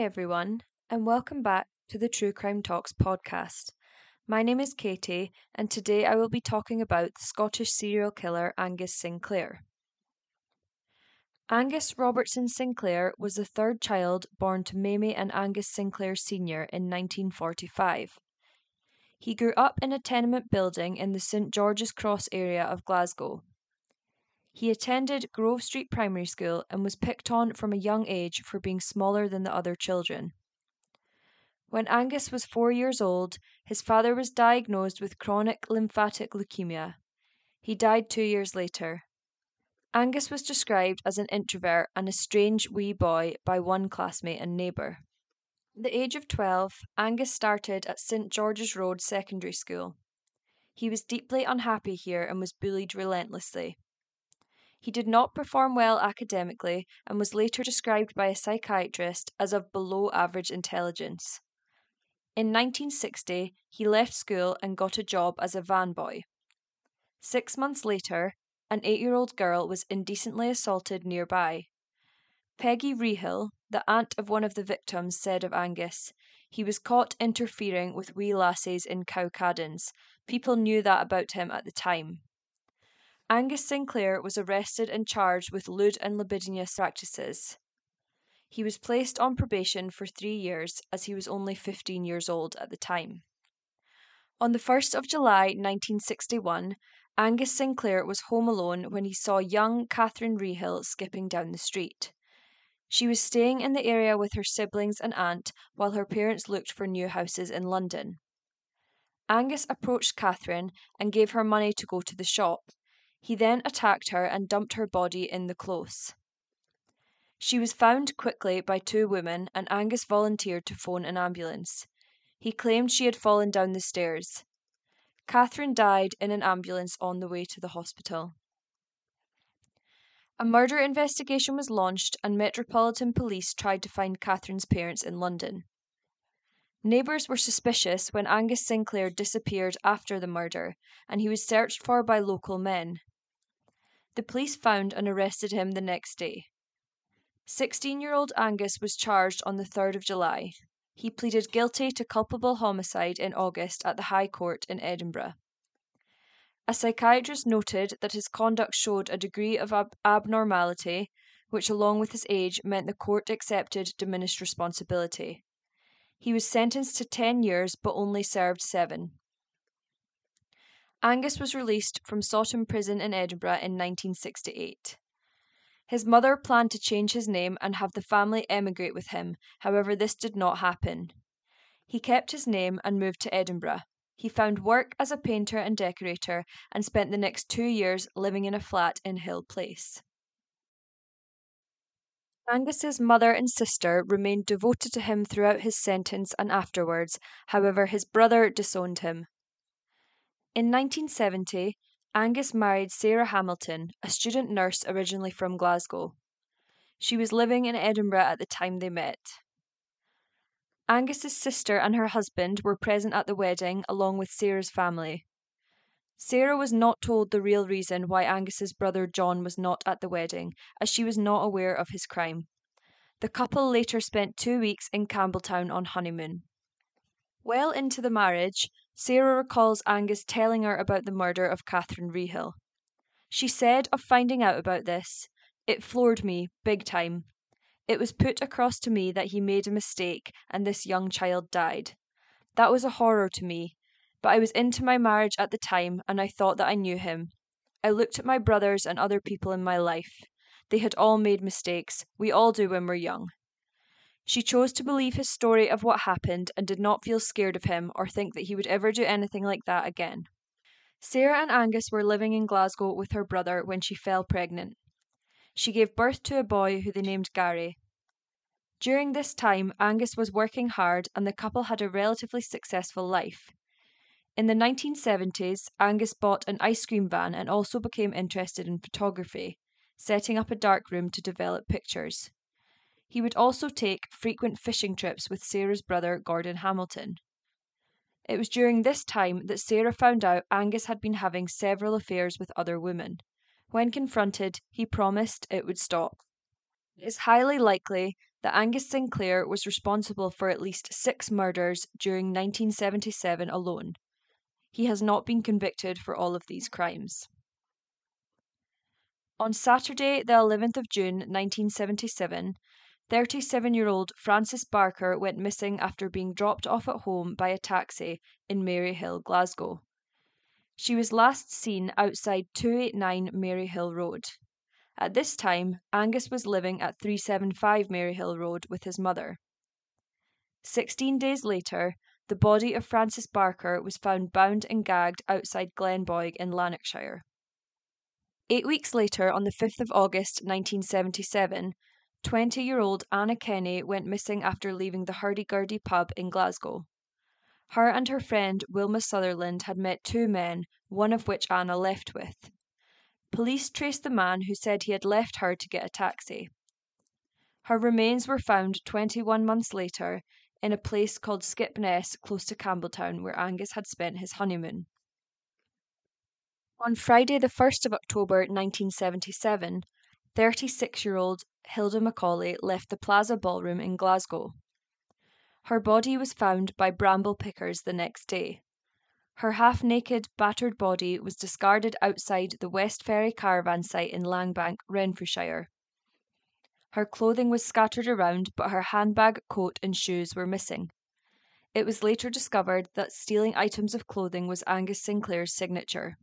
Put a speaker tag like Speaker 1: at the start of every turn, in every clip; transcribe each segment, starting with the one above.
Speaker 1: Everyone, and welcome back to the True Crime Talks podcast. My name is Katie, and today I will be talking about the Scottish serial killer Angus Sinclair. Angus Robertson Sinclair was the third child born to Mamie and Angus Sinclair Sr. in 1945. He grew up in a tenement building in the St George's Cross area of Glasgow. He attended Grove Street Primary School and was picked on from a young age for being smaller than the other children. When Angus was four years old, his father was diagnosed with chronic lymphatic leukemia. He died two years later. Angus was described as an introvert and a strange wee boy by one classmate and neighbour. At the age of 12, Angus started at St George's Road Secondary School. He was deeply unhappy here and was bullied relentlessly. He did not perform well academically and was later described by a psychiatrist as of below average intelligence. In 1960, he left school and got a job as a van boy. Six months later, an eight year old girl was indecently assaulted nearby. Peggy Rehill, the aunt of one of the victims, said of Angus, he was caught interfering with wee lassies in Cowcaddens. People knew that about him at the time. Angus Sinclair was arrested and charged with lewd and libidinous practices. He was placed on probation for three years as he was only 15 years old at the time. On the 1st of July 1961, Angus Sinclair was home alone when he saw young Catherine Rehill skipping down the street. She was staying in the area with her siblings and aunt while her parents looked for new houses in London. Angus approached Catherine and gave her money to go to the shop. He then attacked her and dumped her body in the close. She was found quickly by two women, and Angus volunteered to phone an ambulance. He claimed she had fallen down the stairs. Catherine died in an ambulance on the way to the hospital. A murder investigation was launched, and Metropolitan Police tried to find Catherine's parents in London. Neighbours were suspicious when Angus Sinclair disappeared after the murder, and he was searched for by local men. The police found and arrested him the next day. 16 year old Angus was charged on the 3rd of July. He pleaded guilty to culpable homicide in August at the High Court in Edinburgh. A psychiatrist noted that his conduct showed a degree of ab- abnormality, which, along with his age, meant the court accepted diminished responsibility. He was sentenced to 10 years but only served seven. Angus was released from Saughton Prison in Edinburgh in 1968. His mother planned to change his name and have the family emigrate with him, however, this did not happen. He kept his name and moved to Edinburgh. He found work as a painter and decorator and spent the next two years living in a flat in Hill Place. Angus's mother and sister remained devoted to him throughout his sentence and afterwards, however, his brother disowned him. In 1970, Angus married Sarah Hamilton, a student nurse originally from Glasgow. She was living in Edinburgh at the time they met. Angus's sister and her husband were present at the wedding along with Sarah's family. Sarah was not told the real reason why Angus's brother John was not at the wedding, as she was not aware of his crime. The couple later spent two weeks in Campbeltown on honeymoon. Well into the marriage, Sarah recalls Angus telling her about the murder of Catherine Rehill. She said of finding out about this, It floored me, big time. It was put across to me that he made a mistake and this young child died. That was a horror to me, but I was into my marriage at the time and I thought that I knew him. I looked at my brothers and other people in my life. They had all made mistakes. We all do when we're young. She chose to believe his story of what happened and did not feel scared of him or think that he would ever do anything like that again. Sarah and Angus were living in Glasgow with her brother when she fell pregnant. She gave birth to a boy who they named Gary. During this time, Angus was working hard and the couple had a relatively successful life. In the 1970s, Angus bought an ice cream van and also became interested in photography, setting up a darkroom to develop pictures. He would also take frequent fishing trips with Sarah's brother, Gordon Hamilton. It was during this time that Sarah found out Angus had been having several affairs with other women. When confronted, he promised it would stop. It is highly likely that Angus Sinclair was responsible for at least six murders during 1977 alone. He has not been convicted for all of these crimes. On Saturday, the 11th of June 1977, 37 year old Frances Barker went missing after being dropped off at home by a taxi in Maryhill, Glasgow. She was last seen outside 289 Maryhill Road. At this time, Angus was living at 375 Maryhill Road with his mother. Sixteen days later, the body of Frances Barker was found bound and gagged outside Glenboig in Lanarkshire. Eight weeks later, on the 5th of August 1977, 20 year old Anna Kenny went missing after leaving the Hurdy Gurdy pub in Glasgow. Her and her friend Wilma Sutherland had met two men, one of which Anna left with. Police traced the man who said he had left her to get a taxi. Her remains were found 21 months later in a place called Skipness close to Campbeltown, where Angus had spent his honeymoon. On Friday, the 1st of October 1977, 36 year old Hilda Macaulay left the Plaza Ballroom in Glasgow. Her body was found by bramble pickers the next day. Her half naked, battered body was discarded outside the West Ferry caravan site in Langbank, Renfrewshire. Her clothing was scattered around, but her handbag, coat, and shoes were missing. It was later discovered that stealing items of clothing was Angus Sinclair's signature.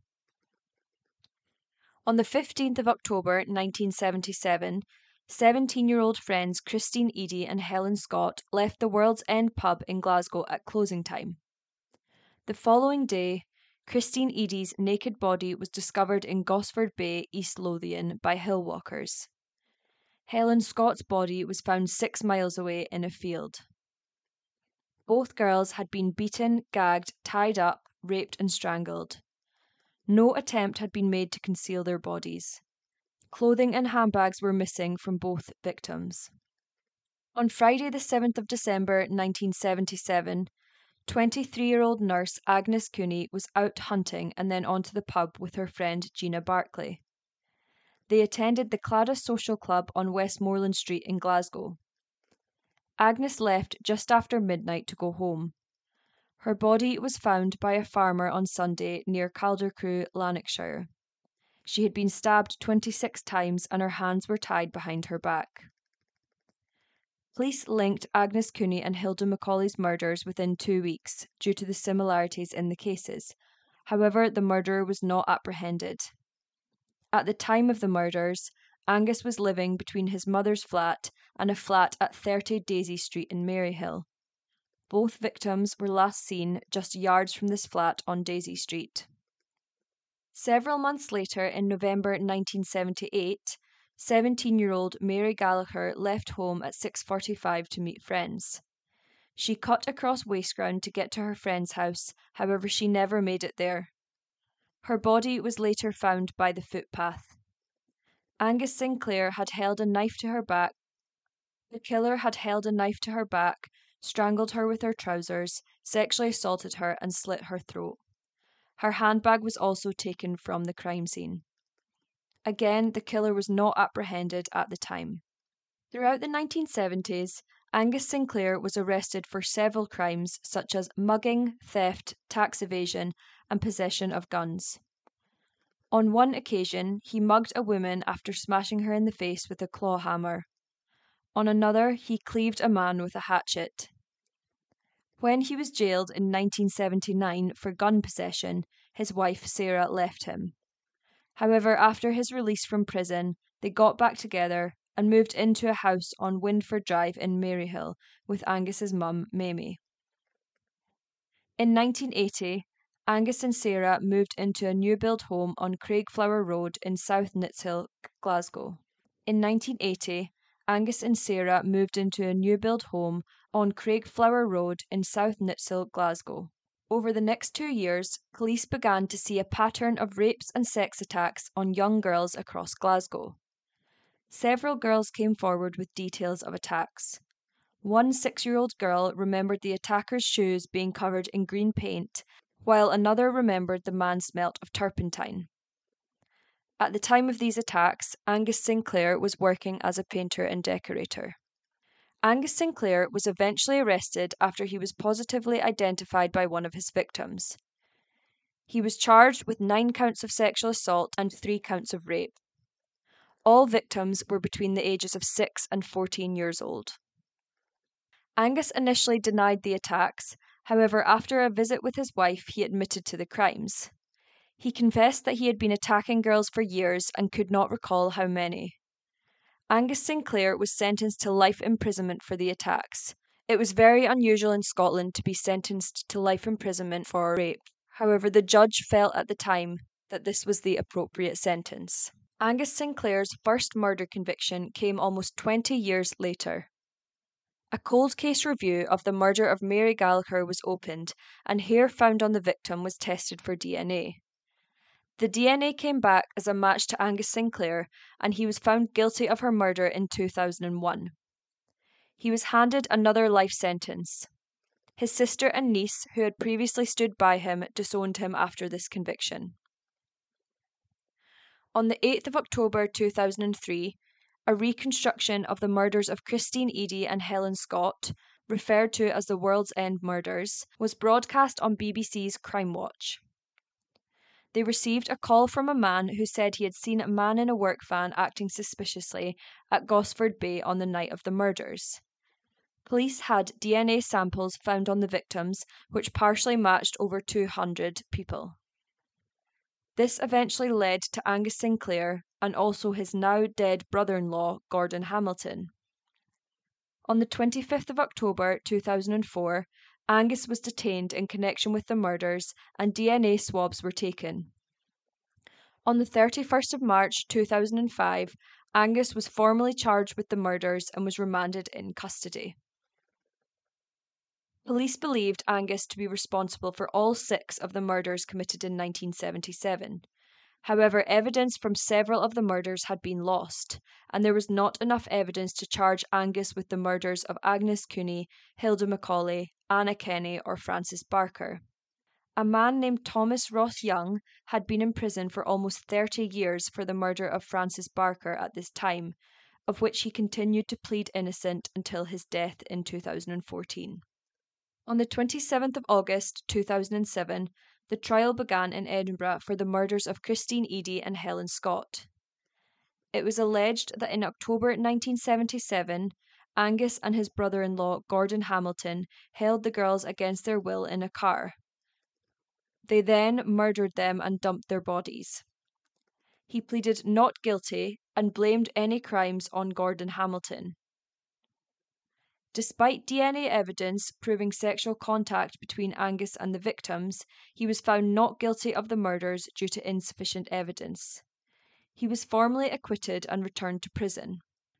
Speaker 1: On the 15th of October 1977, 17 year old friends Christine Eadie and Helen Scott left the World's End pub in Glasgow at closing time. The following day, Christine Eadie's naked body was discovered in Gosford Bay, East Lothian, by hill walkers. Helen Scott's body was found six miles away in a field. Both girls had been beaten, gagged, tied up, raped, and strangled. No attempt had been made to conceal their bodies. Clothing and handbags were missing from both victims. On Friday, the 7th of December 1977, 23 year old nurse Agnes Cooney was out hunting and then on to the pub with her friend Gina Barclay. They attended the Claddagh Social Club on Westmoreland Street in Glasgow. Agnes left just after midnight to go home. Her body was found by a farmer on Sunday near Caldercruix, Lanarkshire. She had been stabbed 26 times and her hands were tied behind her back. Police linked Agnes Cooney and Hilda Macaulay's murders within two weeks due to the similarities in the cases. However, the murderer was not apprehended. At the time of the murders, Angus was living between his mother's flat and a flat at 30 Daisy Street in Maryhill. Both victims were last seen just yards from this flat on Daisy Street. Several months later, in November 1978, 17-year-old Mary Gallagher left home at 6:45 to meet friends. She cut across wasteground to get to her friend's house, however she never made it there. Her body was later found by the footpath. Angus Sinclair had held a knife to her back. The killer had held a knife to her back, strangled her with her trousers, sexually assaulted her, and slit her throat. Her handbag was also taken from the crime scene. Again, the killer was not apprehended at the time. Throughout the 1970s, Angus Sinclair was arrested for several crimes such as mugging, theft, tax evasion, and possession of guns. On one occasion, he mugged a woman after smashing her in the face with a claw hammer. On another, he cleaved a man with a hatchet. When he was jailed in 1979 for gun possession, his wife Sarah left him. However, after his release from prison, they got back together and moved into a house on Windford Drive in Maryhill with Angus's mum, Mamie. In 1980, Angus and Sarah moved into a new build home on Craigflower Road in South Nitshill, Glasgow. In 1980, Angus and Sarah moved into a new build home on Craigflower Road in South Nitshill, Glasgow. Over the next two years, police began to see a pattern of rapes and sex attacks on young girls across Glasgow. Several girls came forward with details of attacks. One six year old girl remembered the attacker's shoes being covered in green paint, while another remembered the man smelt of turpentine. At the time of these attacks, Angus Sinclair was working as a painter and decorator. Angus Sinclair was eventually arrested after he was positively identified by one of his victims. He was charged with nine counts of sexual assault and three counts of rape. All victims were between the ages of 6 and 14 years old. Angus initially denied the attacks, however, after a visit with his wife, he admitted to the crimes. He confessed that he had been attacking girls for years and could not recall how many. Angus Sinclair was sentenced to life imprisonment for the attacks. It was very unusual in Scotland to be sentenced to life imprisonment for a rape. However, the judge felt at the time that this was the appropriate sentence. Angus Sinclair's first murder conviction came almost 20 years later. A cold case review of the murder of Mary Gallagher was opened, and hair found on the victim was tested for DNA. The DNA came back as a match to Angus Sinclair, and he was found guilty of her murder in 2001. He was handed another life sentence. His sister and niece, who had previously stood by him, disowned him after this conviction. On the 8th of October 2003, a reconstruction of the murders of Christine Eadie and Helen Scott, referred to as the World's End Murders, was broadcast on BBC's Crime Watch. They received a call from a man who said he had seen a man in a work van acting suspiciously at Gosford Bay on the night of the murders. Police had DNA samples found on the victims, which partially matched over 200 people. This eventually led to Angus Sinclair and also his now dead brother in law, Gordon Hamilton. On the 25th of October 2004, Angus was detained in connection with the murders and DNA swabs were taken. On the 31st of March 2005, Angus was formally charged with the murders and was remanded in custody. Police believed Angus to be responsible for all six of the murders committed in 1977. However, evidence from several of the murders had been lost, and there was not enough evidence to charge Angus with the murders of Agnes Cooney, Hilda Macaulay, Anna Kenny, or Frances Barker. A man named Thomas Ross Young had been in prison for almost 30 years for the murder of Frances Barker at this time, of which he continued to plead innocent until his death in 2014. On the 27th of August 2007, the trial began in Edinburgh for the murders of Christine Eadie and Helen Scott. It was alleged that in October 1977, Angus and his brother in law, Gordon Hamilton, held the girls against their will in a car. They then murdered them and dumped their bodies. He pleaded not guilty and blamed any crimes on Gordon Hamilton. Despite DNA evidence proving sexual contact between Angus and the victims, he was found not guilty of the murders due to insufficient evidence. He was formally acquitted and returned to prison.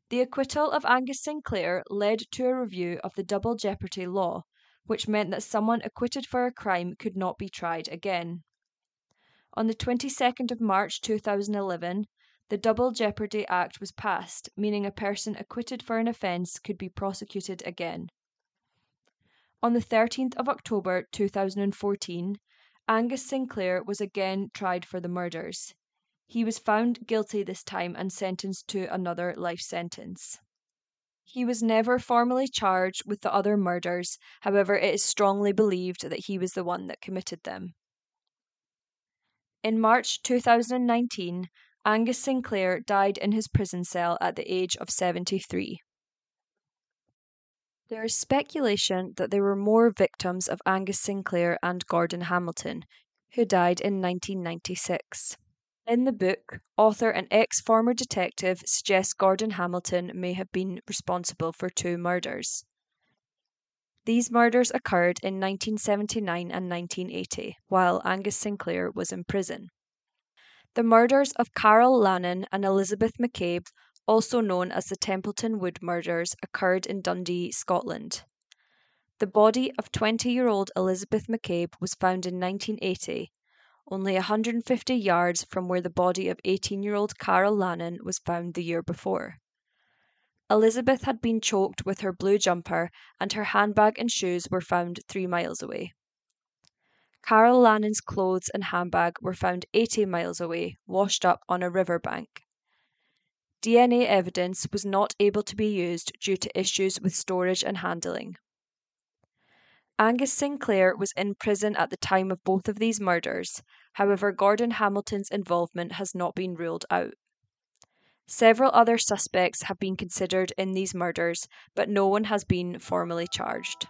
Speaker 1: The acquittal of Angus Sinclair led to a review of the double jeopardy law, which meant that someone acquitted for a crime could not be tried again. On the 22nd of March 2011, the Double Jeopardy Act was passed, meaning a person acquitted for an offence could be prosecuted again. On the 13th of October 2014, Angus Sinclair was again tried for the murders. He was found guilty this time and sentenced to another life sentence. He was never formally charged with the other murders, however, it is strongly believed that he was the one that committed them. In March 2019, Angus Sinclair died in his prison cell at the age of 73. There is speculation that there were more victims of Angus Sinclair and Gordon Hamilton, who died in 1996. In the book, author and ex former detective suggests Gordon Hamilton may have been responsible for two murders. These murders occurred in 1979 and 1980, while Angus Sinclair was in prison. The murders of Carol Lannon and Elizabeth McCabe, also known as the Templeton Wood murders, occurred in Dundee, Scotland. The body of 20 year old Elizabeth McCabe was found in 1980, only 150 yards from where the body of 18 year old Carol Lannon was found the year before. Elizabeth had been choked with her blue jumper, and her handbag and shoes were found three miles away. Carol Lannon's clothes and handbag were found 80 miles away, washed up on a riverbank. DNA evidence was not able to be used due to issues with storage and handling. Angus Sinclair was in prison at the time of both of these murders, however, Gordon Hamilton's involvement has not been ruled out. Several other suspects have been considered in these murders, but no one has been formally charged.